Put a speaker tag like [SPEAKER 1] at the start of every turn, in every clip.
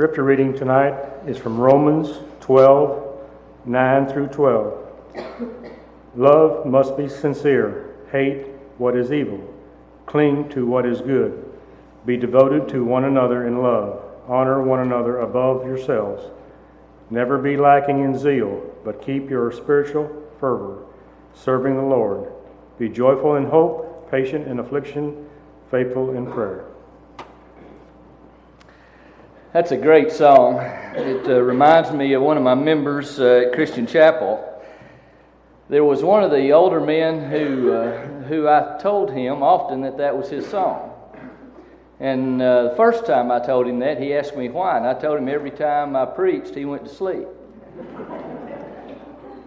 [SPEAKER 1] Scripture reading tonight is from Romans 12 9 through 12. Love must be sincere, hate what is evil, cling to what is good, be devoted to one another in love, honor one another above yourselves. Never be lacking in zeal, but keep your spiritual fervor, serving the Lord. Be joyful in hope, patient in affliction, faithful in prayer.
[SPEAKER 2] That's a great song. It uh, reminds me of one of my members uh, at Christian Chapel. There was one of the older men who, uh, who I told him often that that was his song. And uh, the first time I told him that, he asked me why. And I told him every time I preached, he went to sleep.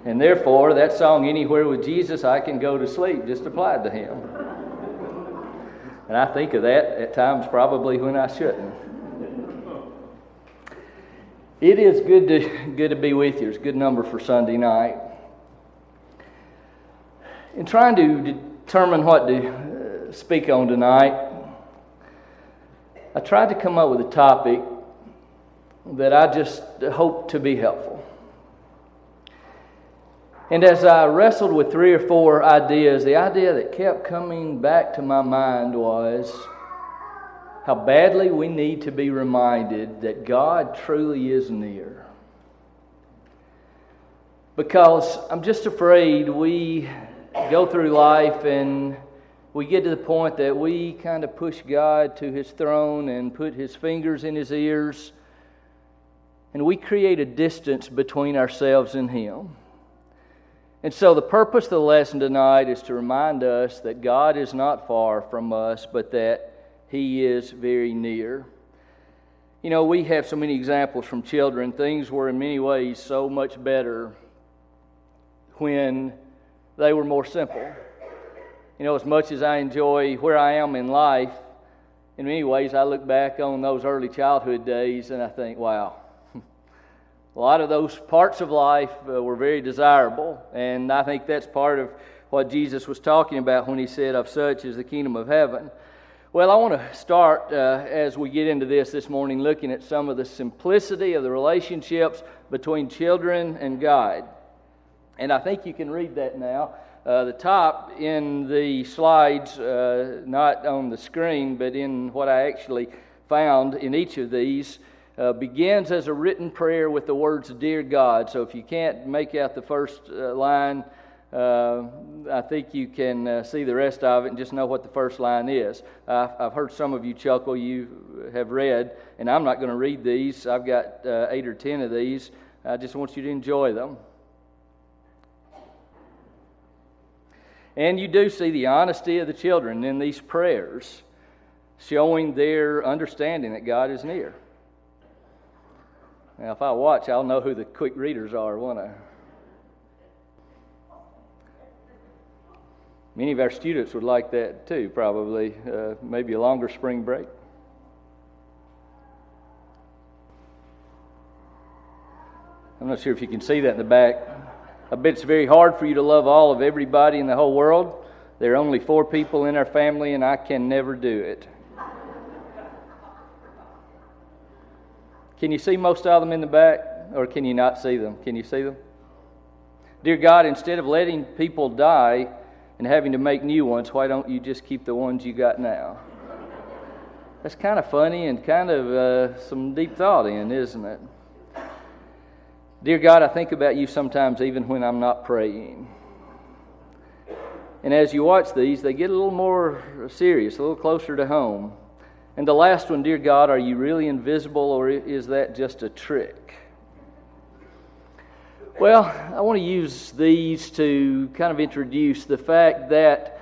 [SPEAKER 2] and therefore, that song, Anywhere with Jesus, I Can Go to Sleep, just applied to him. And I think of that at times probably when I shouldn't. It is good to, good to be with you. It's a good number for Sunday night. In trying to determine what to uh, speak on tonight, I tried to come up with a topic that I just hope to be helpful. And as I wrestled with three or four ideas, the idea that kept coming back to my mind was how badly we need to be reminded that God truly is near. Because I'm just afraid we go through life and we get to the point that we kind of push God to his throne and put his fingers in his ears, and we create a distance between ourselves and him. And so, the purpose of the lesson tonight is to remind us that God is not far from us, but that he is very near. You know, we have so many examples from children. Things were in many ways so much better when they were more simple. You know, as much as I enjoy where I am in life, in many ways I look back on those early childhood days and I think, wow, a lot of those parts of life uh, were very desirable. And I think that's part of what Jesus was talking about when he said, Of such is the kingdom of heaven. Well, I want to start uh, as we get into this this morning looking at some of the simplicity of the relationships between children and God. And I think you can read that now. Uh, the top in the slides, uh, not on the screen, but in what I actually found in each of these, uh, begins as a written prayer with the words, Dear God. So if you can't make out the first uh, line, uh, I think you can uh, see the rest of it and just know what the first line is. I've heard some of you chuckle, you have read, and I'm not going to read these. I've got uh, eight or ten of these. I just want you to enjoy them. And you do see the honesty of the children in these prayers, showing their understanding that God is near. Now, if I watch, I'll know who the quick readers are, won't I? Many of our students would like that too, probably, uh, maybe a longer spring break. I'm not sure if you can see that in the back. I bet it's very hard for you to love all of everybody in the whole world. There are only four people in our family, and I can never do it. Can you see most of them in the back, or can you not see them? Can you see them? Dear God, instead of letting people die, and having to make new ones, why don't you just keep the ones you got now? That's kind of funny and kind of uh, some deep thought in, isn't it? Dear God, I think about you sometimes even when I'm not praying. And as you watch these, they get a little more serious, a little closer to home. And the last one, dear God, are you really invisible or is that just a trick? Well, I want to use these to kind of introduce the fact that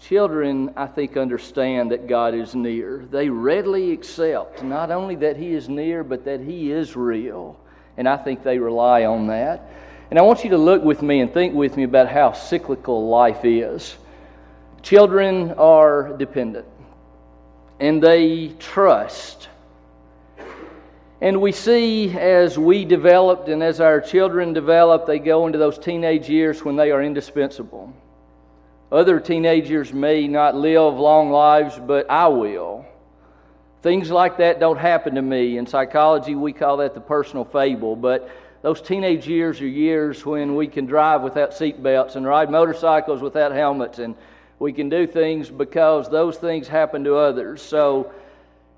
[SPEAKER 2] children, I think, understand that God is near. They readily accept not only that He is near, but that He is real. And I think they rely on that. And I want you to look with me and think with me about how cyclical life is. Children are dependent, and they trust and we see as we developed and as our children develop, they go into those teenage years when they are indispensable. Other teenagers may not live long lives, but I will. Things like that don't happen to me. In psychology, we call that the personal fable. But those teenage years are years when we can drive without seatbelts and ride motorcycles without helmets, and we can do things because those things happen to others. So,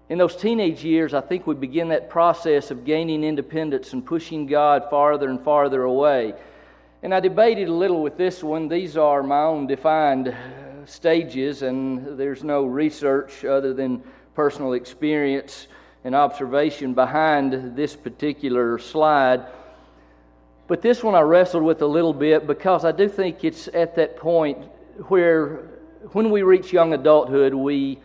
[SPEAKER 2] in those teenage years, I think we begin that process of gaining independence and pushing God farther and farther away. And I debated a little with this one. These are my own defined stages, and there's no research other than personal experience and observation behind this particular slide. But this one I wrestled with a little bit because I do think it's at that point where, when we reach young adulthood, we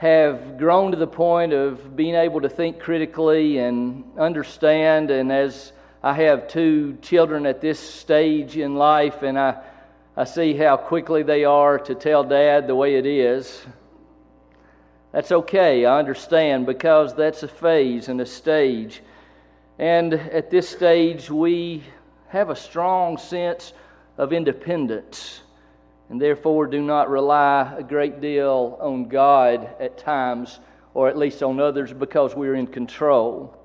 [SPEAKER 2] have grown to the point of being able to think critically and understand. And as I have two children at this stage in life, and I, I see how quickly they are to tell dad the way it is. That's okay, I understand, because that's a phase and a stage. And at this stage, we have a strong sense of independence and therefore do not rely a great deal on God at times, or at least on others, because we're in control.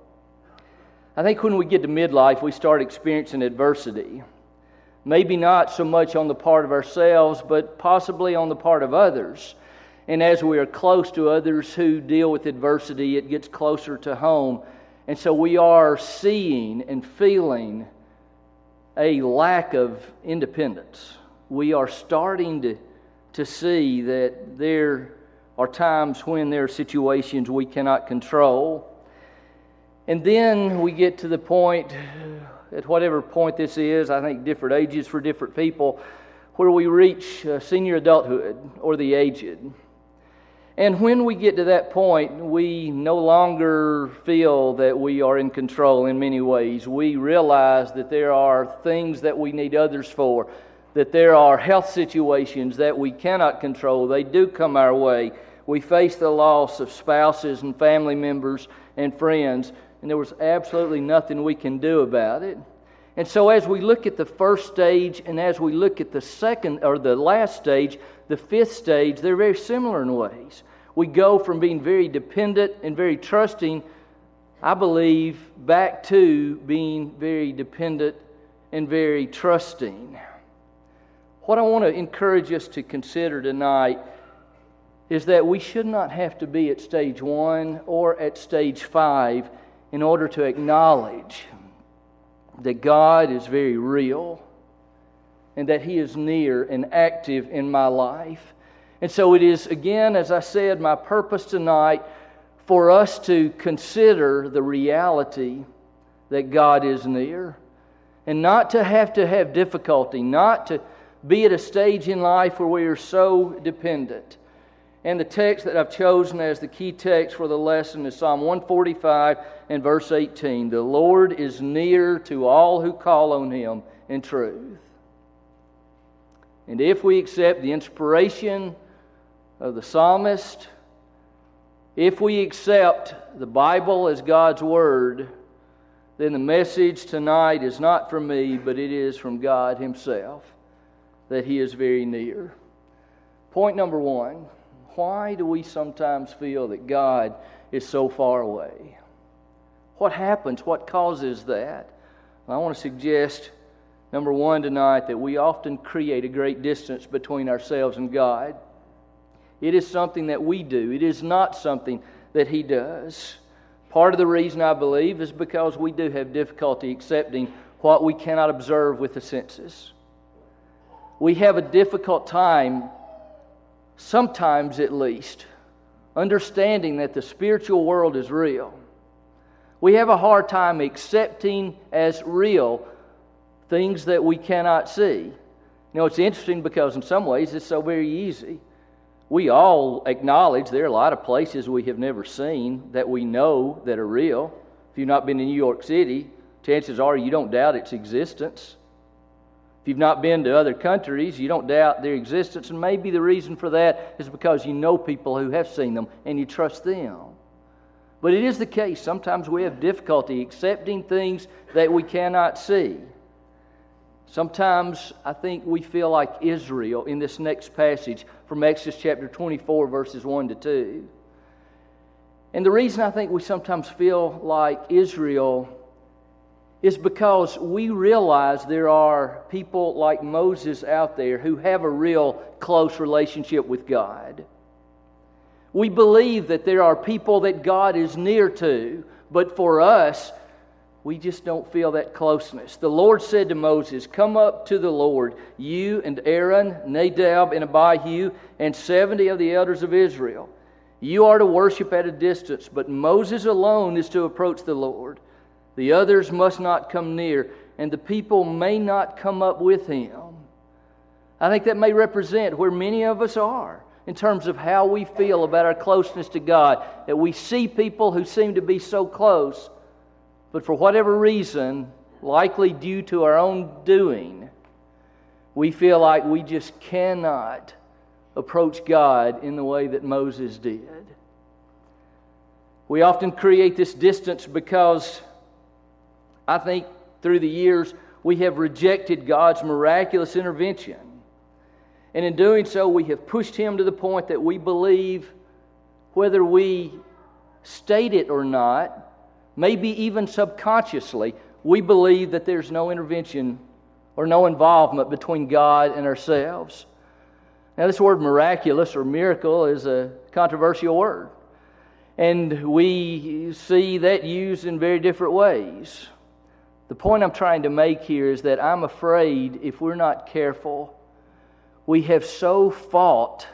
[SPEAKER 2] I think when we get to midlife, we start experiencing adversity. Maybe not so much on the part of ourselves, but possibly on the part of others. And as we are close to others who deal with adversity, it gets closer to home and so we are seeing and feeling a lack of independence. We are starting to, to see that there are times when there are situations we cannot control. And then we get to the point, at whatever point this is, I think different ages for different people, where we reach uh, senior adulthood or the aged. And when we get to that point, we no longer feel that we are in control in many ways. We realize that there are things that we need others for, that there are health situations that we cannot control. They do come our way. We face the loss of spouses and family members and friends, and there was absolutely nothing we can do about it. And so, as we look at the first stage and as we look at the second or the last stage, the fifth stage, they're very similar in ways. We go from being very dependent and very trusting, I believe, back to being very dependent and very trusting. What I want to encourage us to consider tonight is that we should not have to be at stage one or at stage five in order to acknowledge that God is very real and that He is near and active in my life. And so it is, again, as I said, my purpose tonight for us to consider the reality that God is near and not to have to have difficulty, not to be at a stage in life where we are so dependent. And the text that I've chosen as the key text for the lesson is Psalm 145 and verse 18. The Lord is near to all who call on him in truth. And if we accept the inspiration of the psalmist, if we accept the Bible as God's Word, then the message tonight is not from me, but it is from God Himself that He is very near. Point number one why do we sometimes feel that God is so far away? What happens? What causes that? I want to suggest Number one tonight, that we often create a great distance between ourselves and God. It is something that we do, it is not something that He does. Part of the reason I believe is because we do have difficulty accepting what we cannot observe with the senses. We have a difficult time, sometimes at least, understanding that the spiritual world is real. We have a hard time accepting as real things that we cannot see. Know, it's interesting because in some ways it's so very easy. We all acknowledge there are a lot of places we have never seen that we know that are real. If you've not been to New York City, chances are you don't doubt its existence. If you've not been to other countries, you don't doubt their existence, and maybe the reason for that is because you know people who have seen them and you trust them. But it is the case. Sometimes we have difficulty accepting things that we cannot see. Sometimes I think we feel like Israel in this next passage from Exodus chapter 24, verses 1 to 2. And the reason I think we sometimes feel like Israel is because we realize there are people like Moses out there who have a real close relationship with God. We believe that there are people that God is near to, but for us, we just don't feel that closeness. The Lord said to Moses, Come up to the Lord, you and Aaron, Nadab, and Abihu, and 70 of the elders of Israel. You are to worship at a distance, but Moses alone is to approach the Lord. The others must not come near, and the people may not come up with him. I think that may represent where many of us are in terms of how we feel about our closeness to God. That we see people who seem to be so close, but for whatever reason, likely due to our own doing, we feel like we just cannot approach God in the way that Moses did. We often create this distance because I think through the years we have rejected God's miraculous intervention. And in doing so, we have pushed Him to the point that we believe, whether we state it or not, maybe even subconsciously, we believe that there's no intervention or no involvement between God and ourselves. Now, this word miraculous or miracle is a controversial word. And we see that used in very different ways. The point I'm trying to make here is that I'm afraid if we're not careful, we have so fought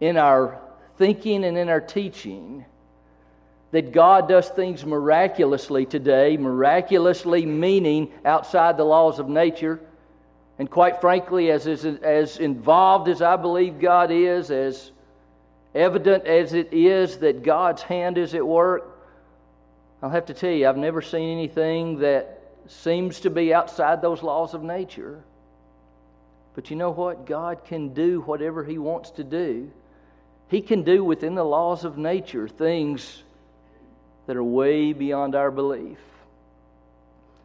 [SPEAKER 2] in our thinking and in our teaching that God does things miraculously today, miraculously meaning outside the laws of nature. And quite frankly, as, as, as involved as I believe God is, as evident as it is that God's hand is at work, I'll have to tell you, I've never seen anything that seems to be outside those laws of nature. But you know what? God can do whatever He wants to do. He can do within the laws of nature things that are way beyond our belief.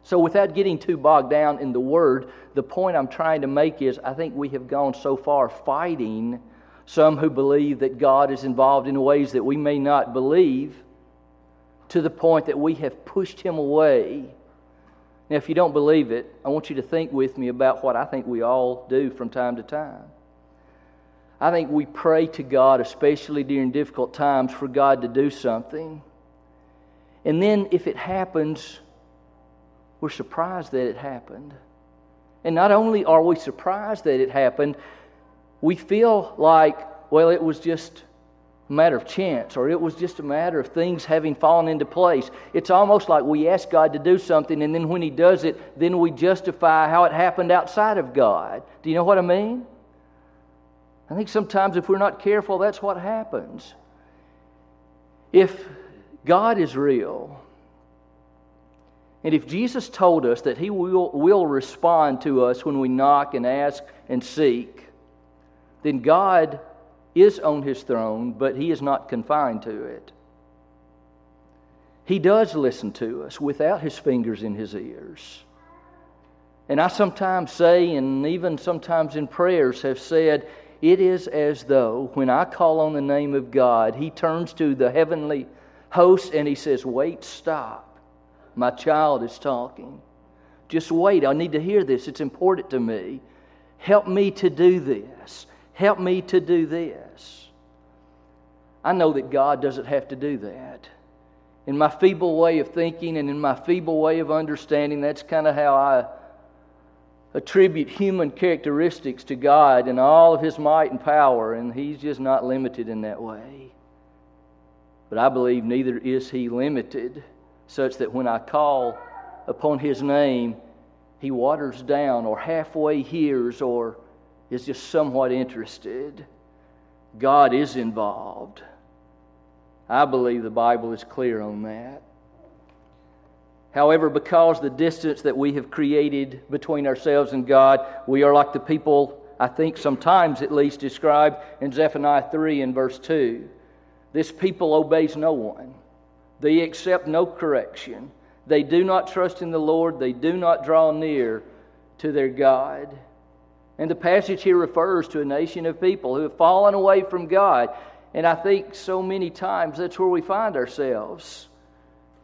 [SPEAKER 2] So, without getting too bogged down in the word, the point I'm trying to make is I think we have gone so far fighting some who believe that God is involved in ways that we may not believe to the point that we have pushed him away. Now, if you don't believe it, I want you to think with me about what I think we all do from time to time. I think we pray to God, especially during difficult times, for God to do something. And then, if it happens, we're surprised that it happened. And not only are we surprised that it happened, we feel like, well, it was just matter of chance or it was just a matter of things having fallen into place. It's almost like we ask God to do something, and then when He does it, then we justify how it happened outside of God. Do you know what I mean? I think sometimes if we're not careful, that's what happens. If God is real, and if Jesus told us that He will, will respond to us when we knock and ask and seek, then God is on His throne, but He is not confined to it. He does listen to us without His fingers in His ears. And I sometimes say, and even sometimes in prayers have said, it is as though when I call on the name of God, He turns to the heavenly host and He says, Wait, stop. My child is talking. Just wait. I need to hear this. It's important to me. Help me to do this. Help me to do this. I know that God doesn't have to do that. In my feeble way of thinking and in my feeble way of understanding, that's kind of how I attribute human characteristics to God and all of His might and power, and He's just not limited in that way. But I believe neither is He limited such that when I call upon his name, he waters down or halfway hears or is just somewhat interested. God is involved. I believe the Bible is clear on that. However, because the distance that we have created between ourselves and God, we are like the people, I think sometimes at least, described in Zephaniah 3 and verse 2. This people obeys no one. They accept no correction. They do not trust in the Lord. They do not draw near to their God. And the passage here refers to a nation of people who have fallen away from God. And I think so many times that's where we find ourselves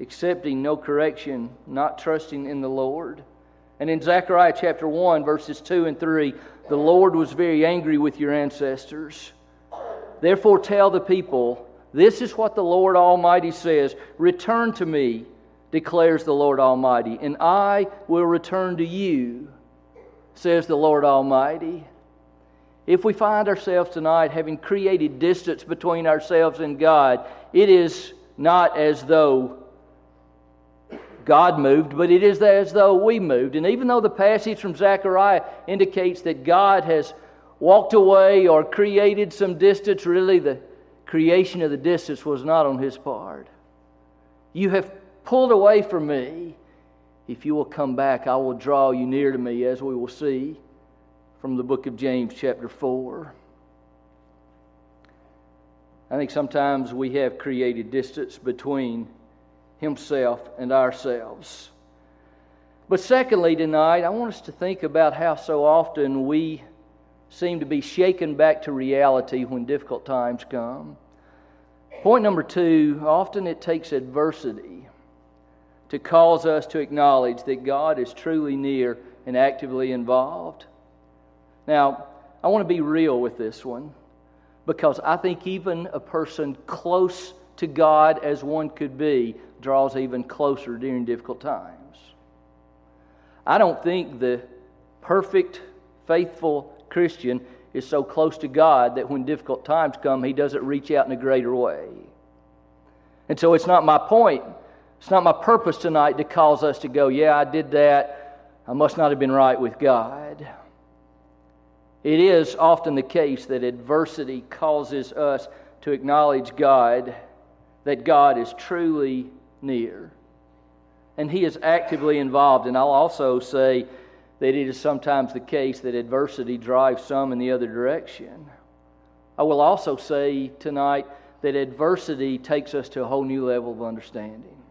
[SPEAKER 2] accepting no correction, not trusting in the Lord. And in Zechariah chapter 1, verses 2 and 3, the Lord was very angry with your ancestors. Therefore, tell the people, this is what the Lord Almighty says Return to me, declares the Lord Almighty, and I will return to you, says the Lord Almighty. If we find ourselves tonight having created distance between ourselves and God, it is not as though God moved, but it is as though we moved. And even though the passage from Zechariah indicates that God has walked away or created some distance, really the creation of the distance was not on his part. You have pulled away from me. If you will come back, I will draw you near to me, as we will see from the book of James, chapter 4. I think sometimes we have created distance between Himself and ourselves. But secondly, tonight, I want us to think about how so often we seem to be shaken back to reality when difficult times come. Point number two often it takes adversity to cause us to acknowledge that God is truly near and actively involved. Now, I want to be real with this one because I think even a person close to God as one could be draws even closer during difficult times. I don't think the perfect, faithful Christian is so close to God that when difficult times come, he doesn't reach out in a greater way. And so it's not my point, it's not my purpose tonight to cause us to go, yeah, I did that. I must not have been right with God. It is often the case that adversity causes us to acknowledge God, that God is truly near. And He is actively involved. And I'll also say that it is sometimes the case that adversity drives some in the other direction. I will also say tonight that adversity takes us to a whole new level of understanding.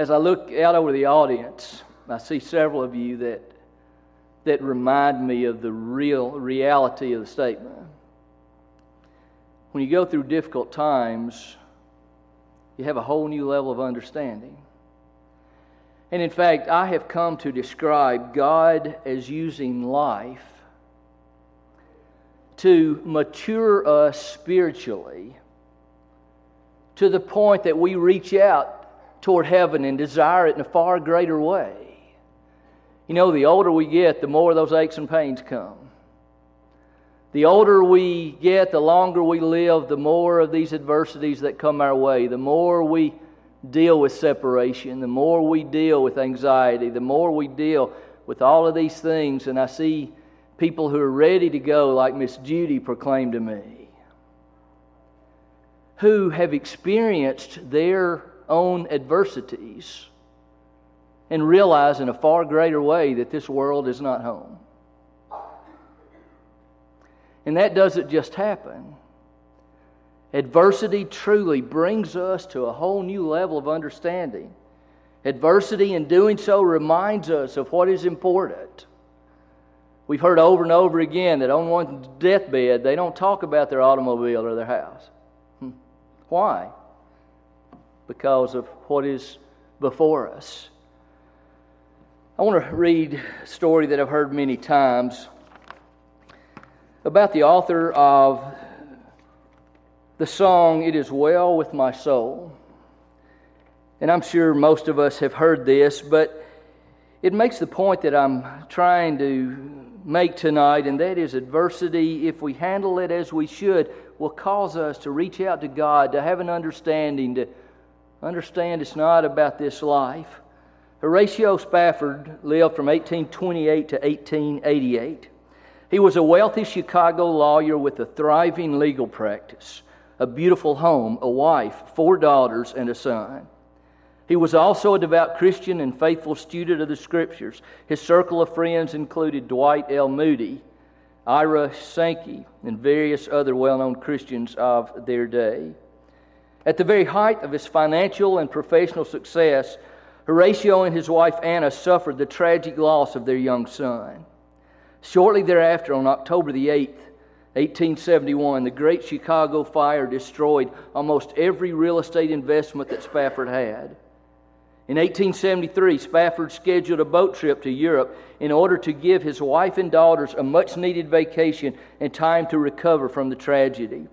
[SPEAKER 2] As I look out over the audience, I see several of you that that remind me of the real reality of the statement. When you go through difficult times, you have a whole new level of understanding. And in fact, I have come to describe God as using life to mature us spiritually to the point that we reach out toward heaven and desire it in a far greater way. You know, the older we get, the more those aches and pains come. The older we get, the longer we live, the more of these adversities that come our way, the more we deal with separation, the more we deal with anxiety, the more we deal with all of these things. And I see people who are ready to go, like Miss Judy proclaimed to me, who have experienced their own adversities and realize in a far greater way that this world is not home. And that doesn't just happen. Adversity truly brings us to a whole new level of understanding. Adversity, in doing so, reminds us of what is important. We've heard over and over again that on one's deathbed, they don't talk about their automobile or their house. Hmm. Why? Because of what is before us. I want to read a story that I've heard many times about the author of the song, It Is Well With My Soul. And I'm sure most of us have heard this, but it makes the point that I'm trying to make tonight, and that is adversity, if we handle it as we should, will cause us to reach out to God, to have an understanding, to understand it's not about this life. Horatio Spafford lived from 1828 to 1888. He was a wealthy Chicago lawyer with a thriving legal practice, a beautiful home, a wife, four daughters, and a son. He was also a devout Christian and faithful student of the Scriptures. His circle of friends included Dwight L. Moody, Ira Sankey, and various other well known Christians of their day. At the very height of his financial and professional success, Horatio and his wife Anna suffered the tragic loss of their young son. Shortly thereafter, on October the 8th, 1871, the Great Chicago Fire destroyed almost every real estate investment that Spafford had. In 1873, Spafford scheduled a boat trip to Europe in order to give his wife and daughters a much needed vacation and time to recover from the tragedy.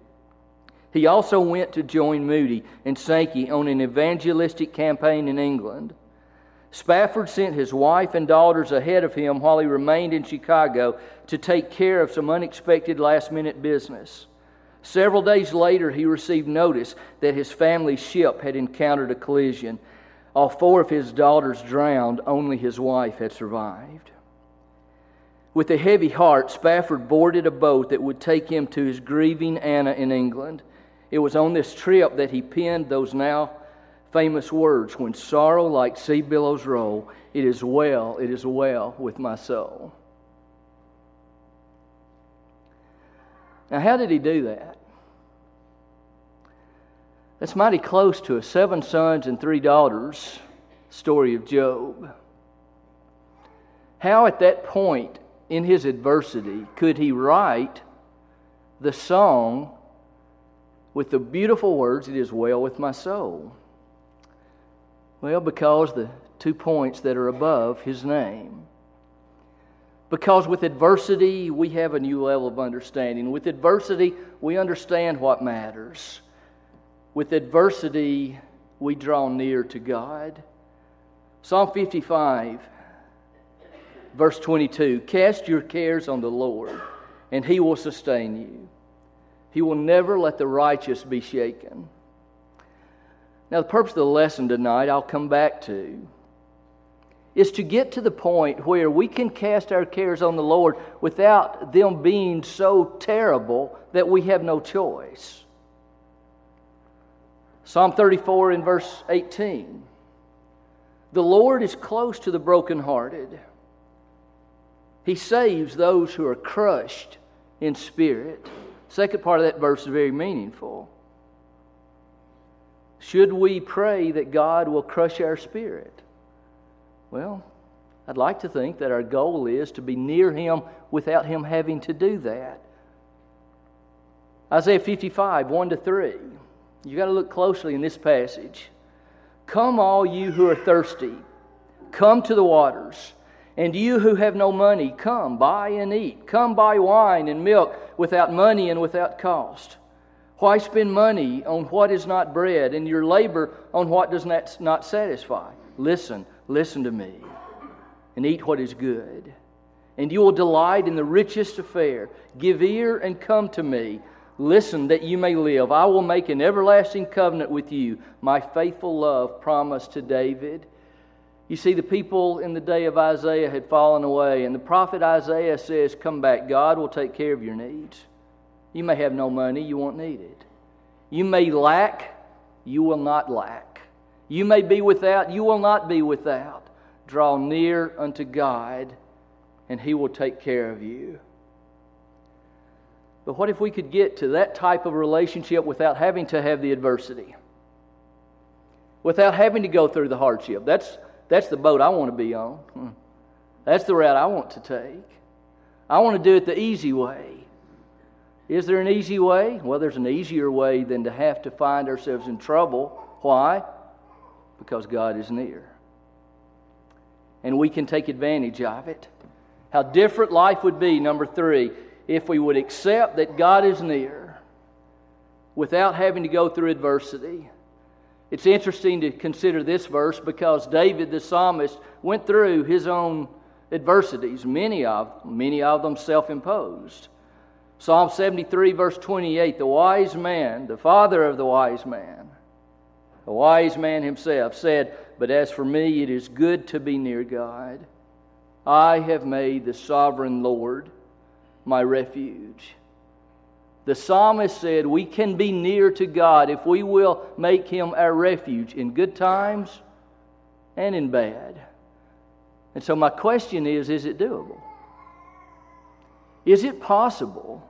[SPEAKER 2] He also went to join Moody and Sankey on an evangelistic campaign in England. Spafford sent his wife and daughters ahead of him while he remained in Chicago to take care of some unexpected last minute business. Several days later, he received notice that his family's ship had encountered a collision. All four of his daughters drowned, only his wife had survived. With a heavy heart, Spafford boarded a boat that would take him to his grieving Anna in England. It was on this trip that he penned those now famous words When sorrow like sea billows roll, it is well, it is well with my soul. Now, how did he do that? That's mighty close to a seven sons and three daughters story of Job. How, at that point in his adversity, could he write the song with the beautiful words, It is well with my soul? Well, because the two points that are above his name. Because with adversity, we have a new level of understanding. With adversity, we understand what matters. With adversity, we draw near to God. Psalm 55, verse 22 Cast your cares on the Lord, and he will sustain you. He will never let the righteous be shaken. Now, the purpose of the lesson tonight, I'll come back to, is to get to the point where we can cast our cares on the Lord without them being so terrible that we have no choice. Psalm 34 in verse 18 The Lord is close to the brokenhearted, He saves those who are crushed in spirit. Second part of that verse is very meaningful. Should we pray that God will crush our spirit? Well, I'd like to think that our goal is to be near Him without Him having to do that. Isaiah 55, 1 to 3. You've got to look closely in this passage. Come, all you who are thirsty, come to the waters. And you who have no money, come, buy and eat. Come buy wine and milk without money and without cost. Why spend money on what is not bread and your labor on what does not, not satisfy? Listen, listen to me, and eat what is good. And you will delight in the richest affair. Give ear and come to me. Listen that you may live. I will make an everlasting covenant with you, my faithful love promised to David. You see, the people in the day of Isaiah had fallen away, and the prophet Isaiah says, Come back. God will take care of your needs. You may have no money, you won't need it. You may lack, you will not lack. You may be without, you will not be without. Draw near unto God, and He will take care of you. But what if we could get to that type of relationship without having to have the adversity? Without having to go through the hardship? That's, that's the boat I want to be on. Hmm. That's the route I want to take. I want to do it the easy way. Is there an easy way? Well, there's an easier way than to have to find ourselves in trouble. Why? Because God is near. And we can take advantage of it. How different life would be, number three, if we would accept that God is near without having to go through adversity. It's interesting to consider this verse because David the psalmist went through his own adversities, many of, many of them self imposed. Psalm 73, verse 28 the wise man, the father of the wise man, the wise man himself said, But as for me, it is good to be near God. I have made the sovereign Lord my refuge. The psalmist said, We can be near to God if we will make him our refuge in good times and in bad. And so, my question is is it doable? Is it possible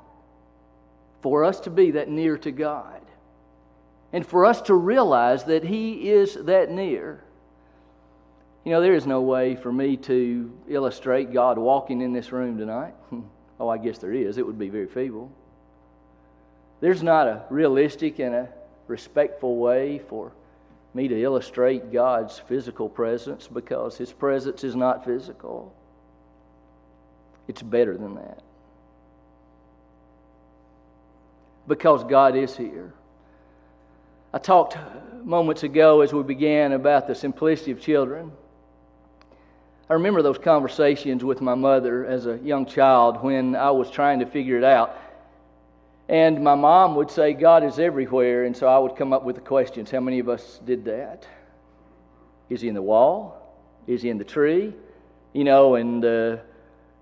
[SPEAKER 2] for us to be that near to God? And for us to realize that He is that near? You know, there is no way for me to illustrate God walking in this room tonight. oh, I guess there is. It would be very feeble. There's not a realistic and a respectful way for me to illustrate God's physical presence because His presence is not physical. It's better than that. Because God is here. I talked moments ago as we began about the simplicity of children. I remember those conversations with my mother as a young child when I was trying to figure it out. And my mom would say, God is everywhere. And so I would come up with the questions. How many of us did that? Is he in the wall? Is he in the tree? You know, and uh,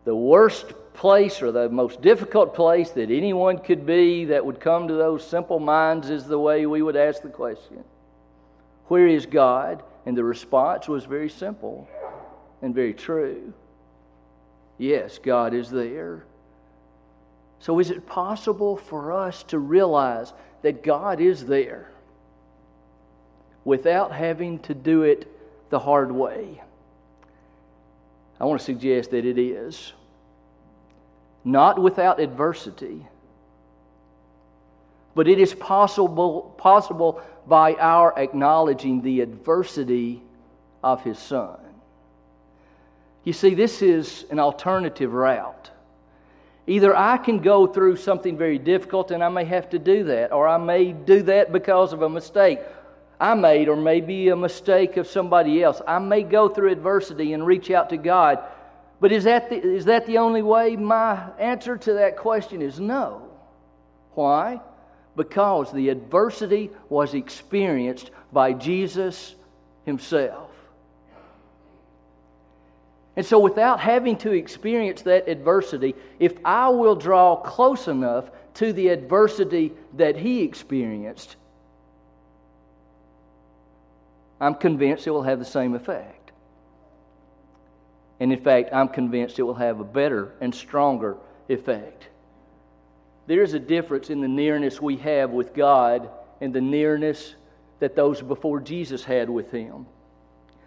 [SPEAKER 2] the worst place or the most difficult place that anyone could be that would come to those simple minds is the way we would ask the question Where is God? And the response was very simple and very true. Yes, God is there. So, is it possible for us to realize that God is there without having to do it the hard way? I want to suggest that it is. Not without adversity, but it is possible, possible by our acknowledging the adversity of His Son. You see, this is an alternative route. Either I can go through something very difficult and I may have to do that, or I may do that because of a mistake I made, or maybe a mistake of somebody else. I may go through adversity and reach out to God. But is that the, is that the only way? My answer to that question is no. Why? Because the adversity was experienced by Jesus Himself. And so, without having to experience that adversity, if I will draw close enough to the adversity that he experienced, I'm convinced it will have the same effect. And in fact, I'm convinced it will have a better and stronger effect. There is a difference in the nearness we have with God and the nearness that those before Jesus had with Him.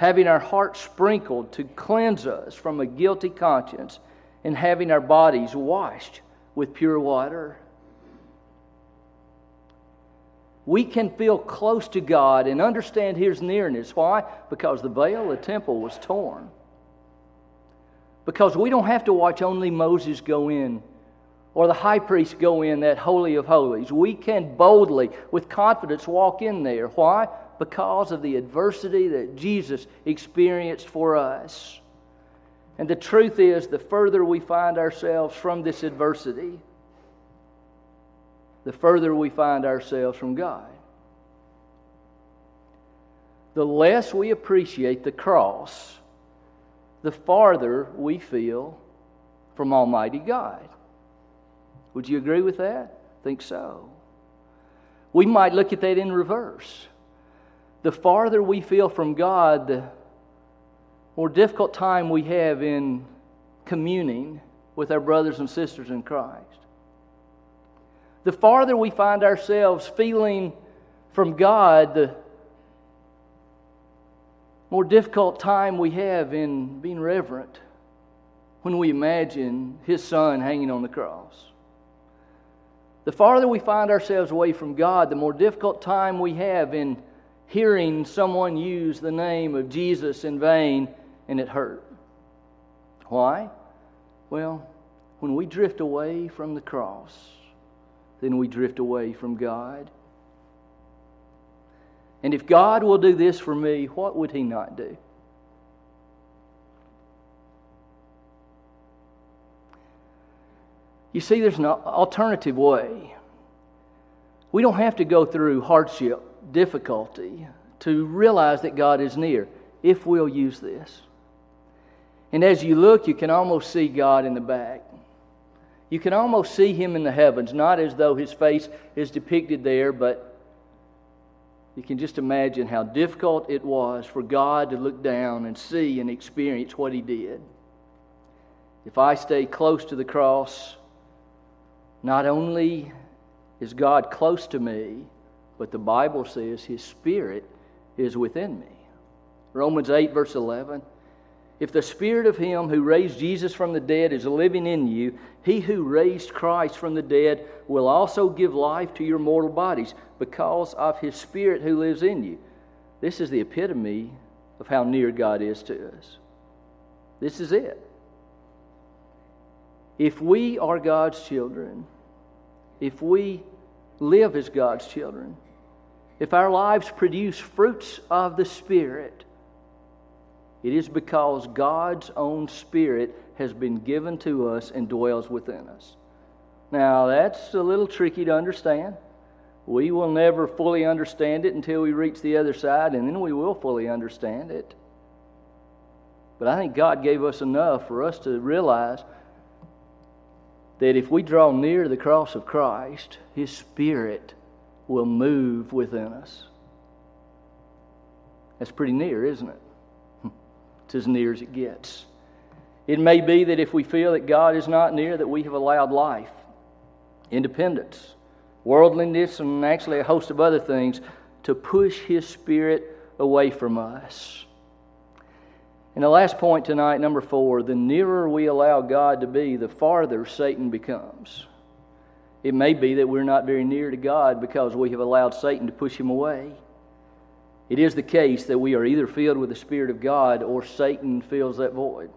[SPEAKER 2] having our hearts sprinkled to cleanse us from a guilty conscience, and having our bodies washed with pure water. We can feel close to God and understand His nearness. Why? Because the veil of the temple was torn. Because we don't have to watch only Moses go in or the high priest go in that Holy of Holies. We can boldly, with confidence, walk in there. Why? Because of the adversity that Jesus experienced for us. And the truth is, the further we find ourselves from this adversity, the further we find ourselves from God. The less we appreciate the cross, the farther we feel from Almighty God. Would you agree with that? I think so. We might look at that in reverse the farther we feel from God, the more difficult time we have in communing with our brothers and sisters in Christ. The farther we find ourselves feeling from God, the more difficult time we have in being reverent when we imagine His Son hanging on the cross. The farther we find ourselves away from God, the more difficult time we have in hearing someone use the name of Jesus in vain and it hurt. Why? Well, when we drift away from the cross, then we drift away from God. And if God will do this for me, what would He not do? You see, there's an alternative way. We don't have to go through hardship difficulty to realize that God is near if we'll use this. And as you look, you can almost see God in the back. You can almost see Him in the heavens, not as though His face is depicted there, but You can just imagine how difficult it was for God to look down and see and experience what He did. If I stay close to the cross, not only is God close to me, but the Bible says His Spirit is within me. Romans 8, verse 11. If the Spirit of Him who raised Jesus from the dead is living in you, He who raised Christ from the dead will also give life to your mortal bodies because of His Spirit who lives in you. This is the epitome of how near God is to us. This is it. If we are God's children, if we live as God's children, if our lives produce fruits of the Spirit, it is because God's own Spirit has been given to us and dwells within us. Now, that's a little tricky to understand. We will never fully understand it until we reach the other side, and then we will fully understand it. But I think God gave us enough for us to realize that if we draw near the cross of Christ, His Spirit will move within us. That's pretty near, isn't it? It's as near as it gets. It may be that if we feel that God is not near, that we have allowed life, independence, worldliness, and actually a host of other things to push His Spirit away from us. And the last point tonight, number four, the nearer we allow God to be, the farther Satan becomes. It may be that we're not very near to God because we have allowed Satan to push him away. It is the case that we are either filled with the Spirit of God or Satan fills that void.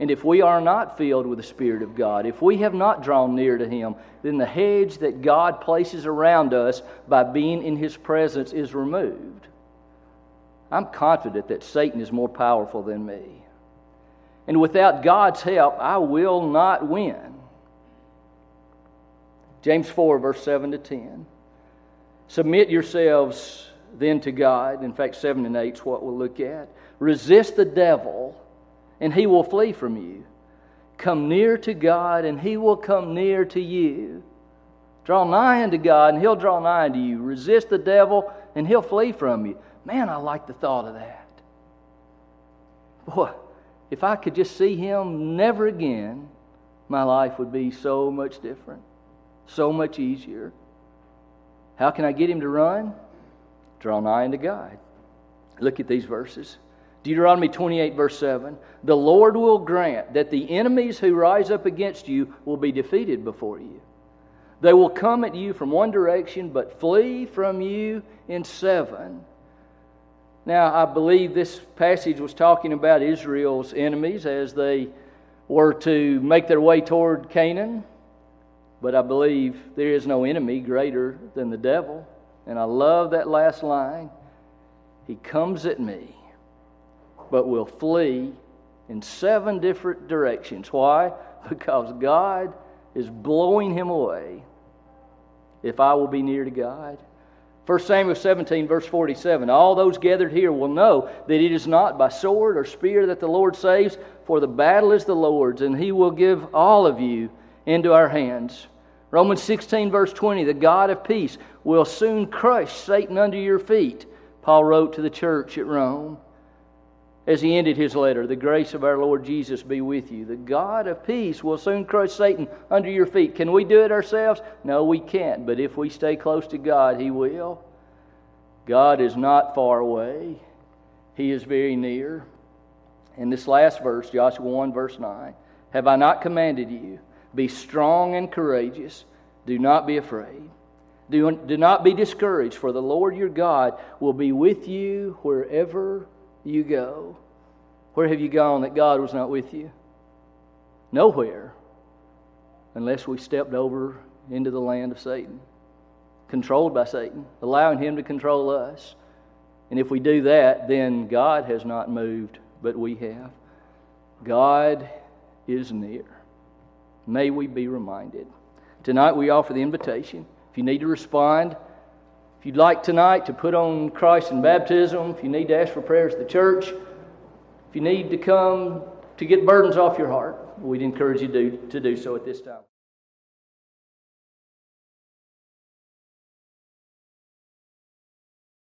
[SPEAKER 2] And if we are not filled with the Spirit of God, if we have not drawn near to Him, then the hedge that God places around us by being in His presence is removed. I'm confident that Satan is more powerful than me. And without God's help, I will not win. James 4, verse 7 to 10. Submit yourselves then to God. In fact, 7 and 8 is what we'll look at. Resist the devil, and he will flee from you. Come near to God, and he will come near to you. Draw nigh unto God, and he'll draw nigh unto you. Resist the devil, and he'll flee from you. Man, I like the thought of that. Boy, if I could just see him never again, my life would be so much different, so much easier. How can I get him to run? Draw nigh unto God. Look at these verses. Deuteronomy 28, verse 7 The Lord will grant that the enemies who rise up against you will be defeated before you. They will come at you from one direction, but flee from you in seven. Now, I believe this passage was talking about Israel's enemies as they were to make their way toward Canaan. But I believe there is no enemy greater than the devil. And I love that last line. He comes at me, but will flee in seven different directions. Why? Because God is blowing him away if I will be near to God. 1 Samuel 17, verse 47 All those gathered here will know that it is not by sword or spear that the Lord saves, for the battle is the Lord's, and he will give all of you into our hands. Romans 16, verse 20 The God of peace will soon crush Satan under your feet, Paul wrote to the church at Rome. As he ended his letter, the grace of our Lord Jesus be with you. The God of peace will soon crush Satan under your feet. Can we do it ourselves? No, we can't. But if we stay close to God, he will. God is not far away, he is very near. In this last verse, Joshua 1, verse 9, have I not commanded you? Be strong and courageous. Do not be afraid. Do, do not be discouraged, for the Lord your God will be with you wherever you go. Where have you gone that God was not with you? Nowhere, unless we stepped over into the land of Satan, controlled by Satan, allowing him to control us. And if we do that, then God has not moved, but we have. God is near. May we be reminded. Tonight we offer the invitation. If you need to respond, if you'd like tonight to put on Christ in baptism, if you need to ask for prayers at the church, if you need to come to get burdens off your heart, we'd encourage you to to do so at this time.